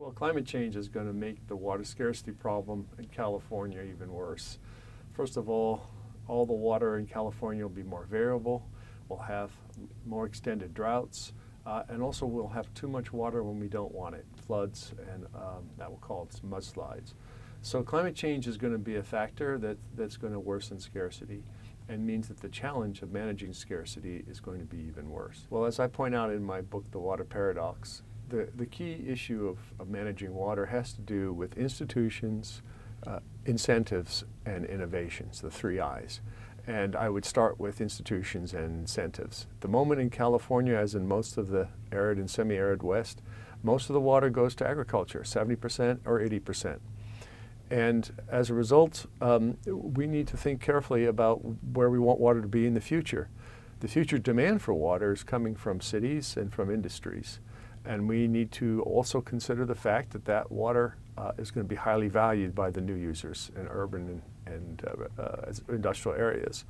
Well, climate change is going to make the water scarcity problem in California even worse. First of all, all the water in California will be more variable. We'll have more extended droughts. Uh, and also we'll have too much water when we don't want it, floods, and um, that will cause mudslides. So climate change is going to be a factor that, that's going to worsen scarcity and means that the challenge of managing scarcity is going to be even worse. Well, as I point out in my book, The Water Paradox, the, the key issue of, of managing water has to do with institutions, uh, incentives, and innovations, the three I's. And I would start with institutions and incentives. The moment in California, as in most of the arid and semi-arid West, most of the water goes to agriculture, 70% or 80%. And as a result, um, we need to think carefully about where we want water to be in the future. The future demand for water is coming from cities and from industries. And we need to also consider the fact that that water uh, is going to be highly valued by the new users in urban and, and uh, uh, industrial areas.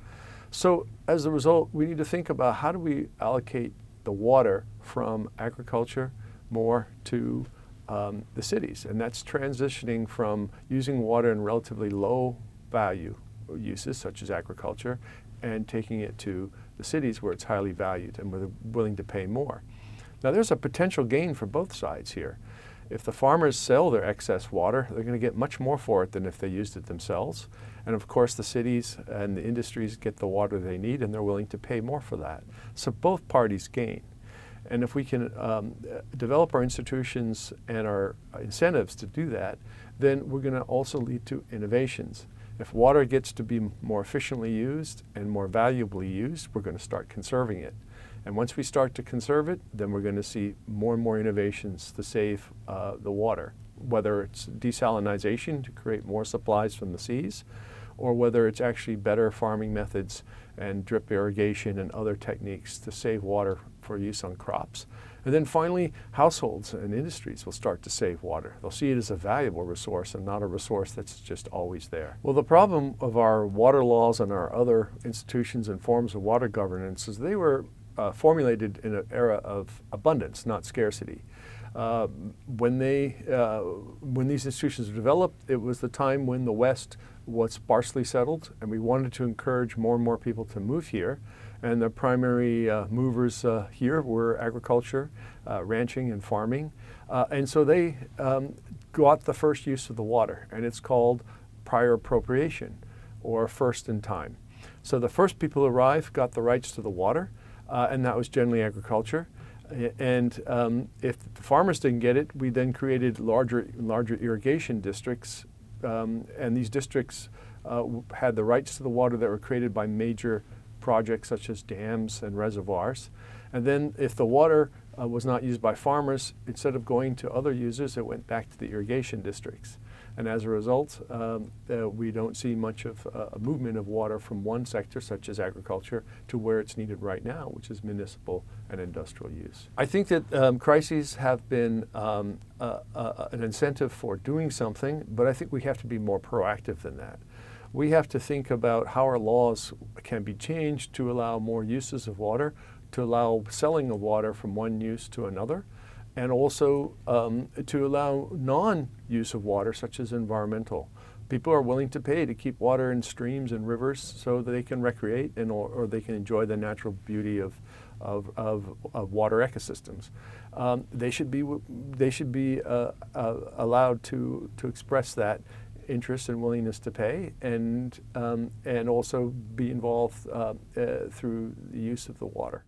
So as a result, we need to think about how do we allocate the water from agriculture more to um, the cities. And that's transitioning from using water in relatively low value uses, such as agriculture, and taking it to the cities where it's highly valued and we're willing to pay more. Now there's a potential gain for both sides here. If the farmers sell their excess water, they're going to get much more for it than if they used it themselves. And of course, the cities and the industries get the water they need and they're willing to pay more for that. So both parties gain. And if we can um, develop our institutions and our incentives to do that, then we're going to also lead to innovations. If water gets to be more efficiently used and more valuably used, we're going to start conserving it. And once we start to conserve it, then we're going to see more and more innovations to save uh, the water, whether it's desalinization to create more supplies from the seas, or whether it's actually better farming methods and drip irrigation and other techniques to save water for use on crops. And then finally, households and industries will start to save water. They'll see it as a valuable resource and not a resource that's just always there. Well, the problem of our water laws and our other institutions and forms of water governance is they were uh, formulated in an era of abundance, not scarcity. Uh, when, they, uh, when these institutions were developed, it was the time when the West was sparsely settled, and we wanted to encourage more and more people to move here. And the primary uh, movers uh, here were agriculture, uh, ranching, and farming. and so they um, got the first use of the water, and it's called prior appropriation or first in time. So the first people who arrived got the rights to the water uh, and that was generally agriculture. And um, if the farmers didn't get it, we then created larger, larger irrigation districts, um, and these districts uh, had the rights to the water that were created by major projects such as dams and reservoirs. And then if the water uh, was not used by farmers, instead of going to other users, it went back to the irrigation districts. And as a result, um, uh, we don't see much of uh, a movement of water from one sector, such as agriculture, to where it's needed right now, which is municipal and industrial use. I think that um, crises have been um, uh, an incentive for doing something, but I think we have to be more proactive than that. We have to think about how our laws can be changed to allow more uses of water, to allow selling of water from one use to another, and also um, to allow non-use of water, such as environmental. People are willing to pay to keep water in streams and rivers so that they can recreate and or, or they can enjoy the natural beauty of, of, of, of water ecosystems. Um, they should be, they should be uh, uh, allowed to, to express that interest and willingness to pay and, um, and also be involved uh, uh through the use of the water.